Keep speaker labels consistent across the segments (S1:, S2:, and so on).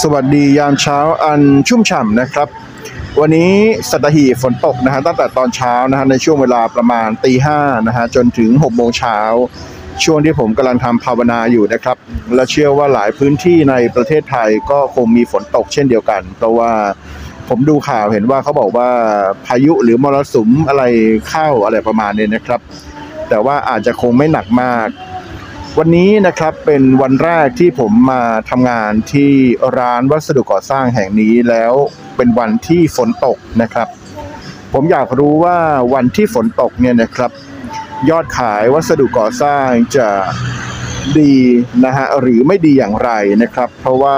S1: สวัสดียามเช้าอันชุ่มฉ่ำนะครับ วันนี้สัตหีบฝนตกนะฮะตั้งแต่ตอนเช้านะฮะในช่วงเวลาประมาณตีห้านะฮะจนถึง6กโมงเช้าช่วงที่ผมกำลังทำภาวนาอยู่นะครับ และเชื่อว่าหลายพื้นที่ในประเทศไทยก็คงมีฝนตกเช่นเดียวกัน เพราะว่าผมดูข่าวเห็นว่าเขาบอกว่าพายุหรือมรสุมอะไรเข้าอะไรประมาณนี้นะครับ แต่ว่าอาจจะคงไม่หนักมาก วันนี้นะครับเป็นวันแรกที่ผมมาทำงานที่ร้านวัสดุก่อสร้างแห่งนี้แล้วเป็นวันที่ฝนตกนะครับ ผมอยากรู้ว่าวันที่ฝนตกเนี่ยนะครับ ยอดขายวัสดุก่อสร้างจะดีนะฮะหรือไม่ดีอย่างไรนะครับ เพราะว่า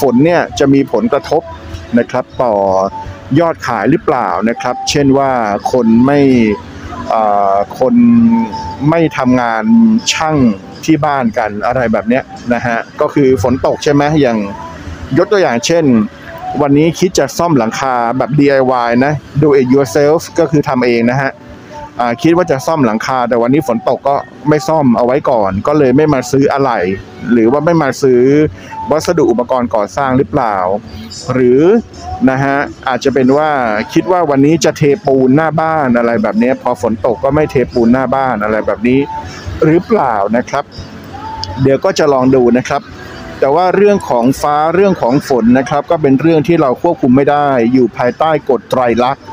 S1: ฝนเนี่ยจะมีผลกระทบนะครับต่อยอดขายหรือเปล่านะครับ เช่นว่าคนไม่ คนไม่ทำงานช่างที่บ้านกันอะไรแบบเนี้ยนะฮะก็คือฝนตกใช่ไหมอย่างยกตัวอย่างเช่น วันนี้คิดจะซ่อมหลังคาแบบ DIY นะ do it yourself ก็คือทำเองนะฮะ คิดว่าจะซ่อมหลังคา แต่วันนี้ฝนตกก็ไม่ซ่อมเอาไว้ก่อน ก็เลยไม่มาซื้ออะไหล่หรือว่าไม่มาซื้อวัสดุอุปกรณ์ก่อสร้างหรือเปล่า หรือนะฮะอาจจะเป็นว่าคิดว่าวันนี้จะเทปูนหน้าบ้านอะไรแบบนี้ พอฝนตกก็ไม่เทปูนหน้าบ้านอะไรแบบนี้ หรือเปล่านะครับ เดี๋ยวก็จะลองดูนะครับแต่ว่าเรื่องของฟ้าเรื่องของฝนนะครับ ก็เป็นเรื่องที่เราควบคุมไม่ได้ อยู่ภายใต้กฎไตรลักษณ์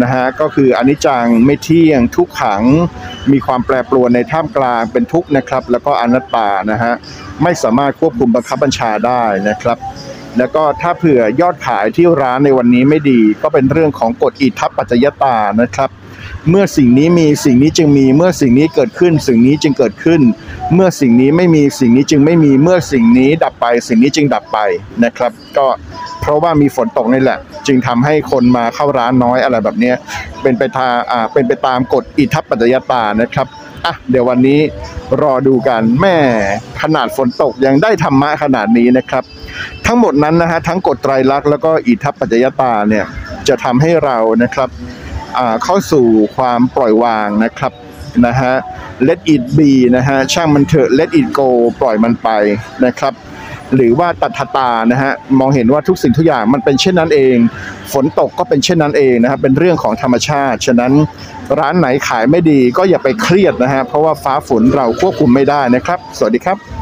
S1: นะฮะก็คืออนิจจังไม่เที่ยงทุกขัง มีความแปรปรวนในท่ามกลางเป็นทุกข์นะครับ แล้วก็อนัตตานะฮะไม่สามารถควบคุมบังคับบัญชาได้นะครับ แล้วก็ถ้าเผื่อยอดขายที่ร้านในวันนี้ไม่ดี ก็เป็นเรื่องของกฎอิทธัปปัจจยตานะครับ เมื่อสิ่งนี้มีสิ่งนี้จึงมีเมื่อสิ่งนี้เกิดขึ้น สิ่งนี้จึงเกิดขึ้น เมื่อสิ่งนี้ไม่มีสิ่งนี้จึงไม่มีเมื่อสิ่งนี้ดับไป สิ่งนี้จึงดับไปนะครับ ก็ เพราะว่ามีฝนตกนี่แหละ จึงทำให้คนมาเข้าร้านน้อยอะไรแบบนี้เป็นไปทาอ่าเป็นไปตามกฎอิทัปปัจจยตานะครับอะเดี๋ยววันนี้รอดูกันแม่ขนาดฝนตกยังได้ธรรมะขนาดนี้นะครับ ทั้งหมดนั้นนะฮะทั้งกฎไตรลักษณ์แล้วก็อิทัปปัจจยตาเนี่ยจะทำให้เรานะครับอ่าเข้าสู่ความปล่อยวางนะครับนะฮะ let it be นะฮะช่างมันเถอะ let it go ปล่อยมันไปนะครับ หรือว่าตัทตานะฮะมองเห็นว่าทุกสิ่งทุกอย่างมันเป็นเช่นนั้นเอง ฝนตกก็เป็นเช่นนั้นเองนะครับเป็นเรื่องของธรรมชาติ ฉะนั้นร้านไหนขายไม่ดีก็อย่าไปเครียดนะฮะเพราะว่าฟ้าฝนเราควบคุมไม่ได้นะครับ สวัสดีครับ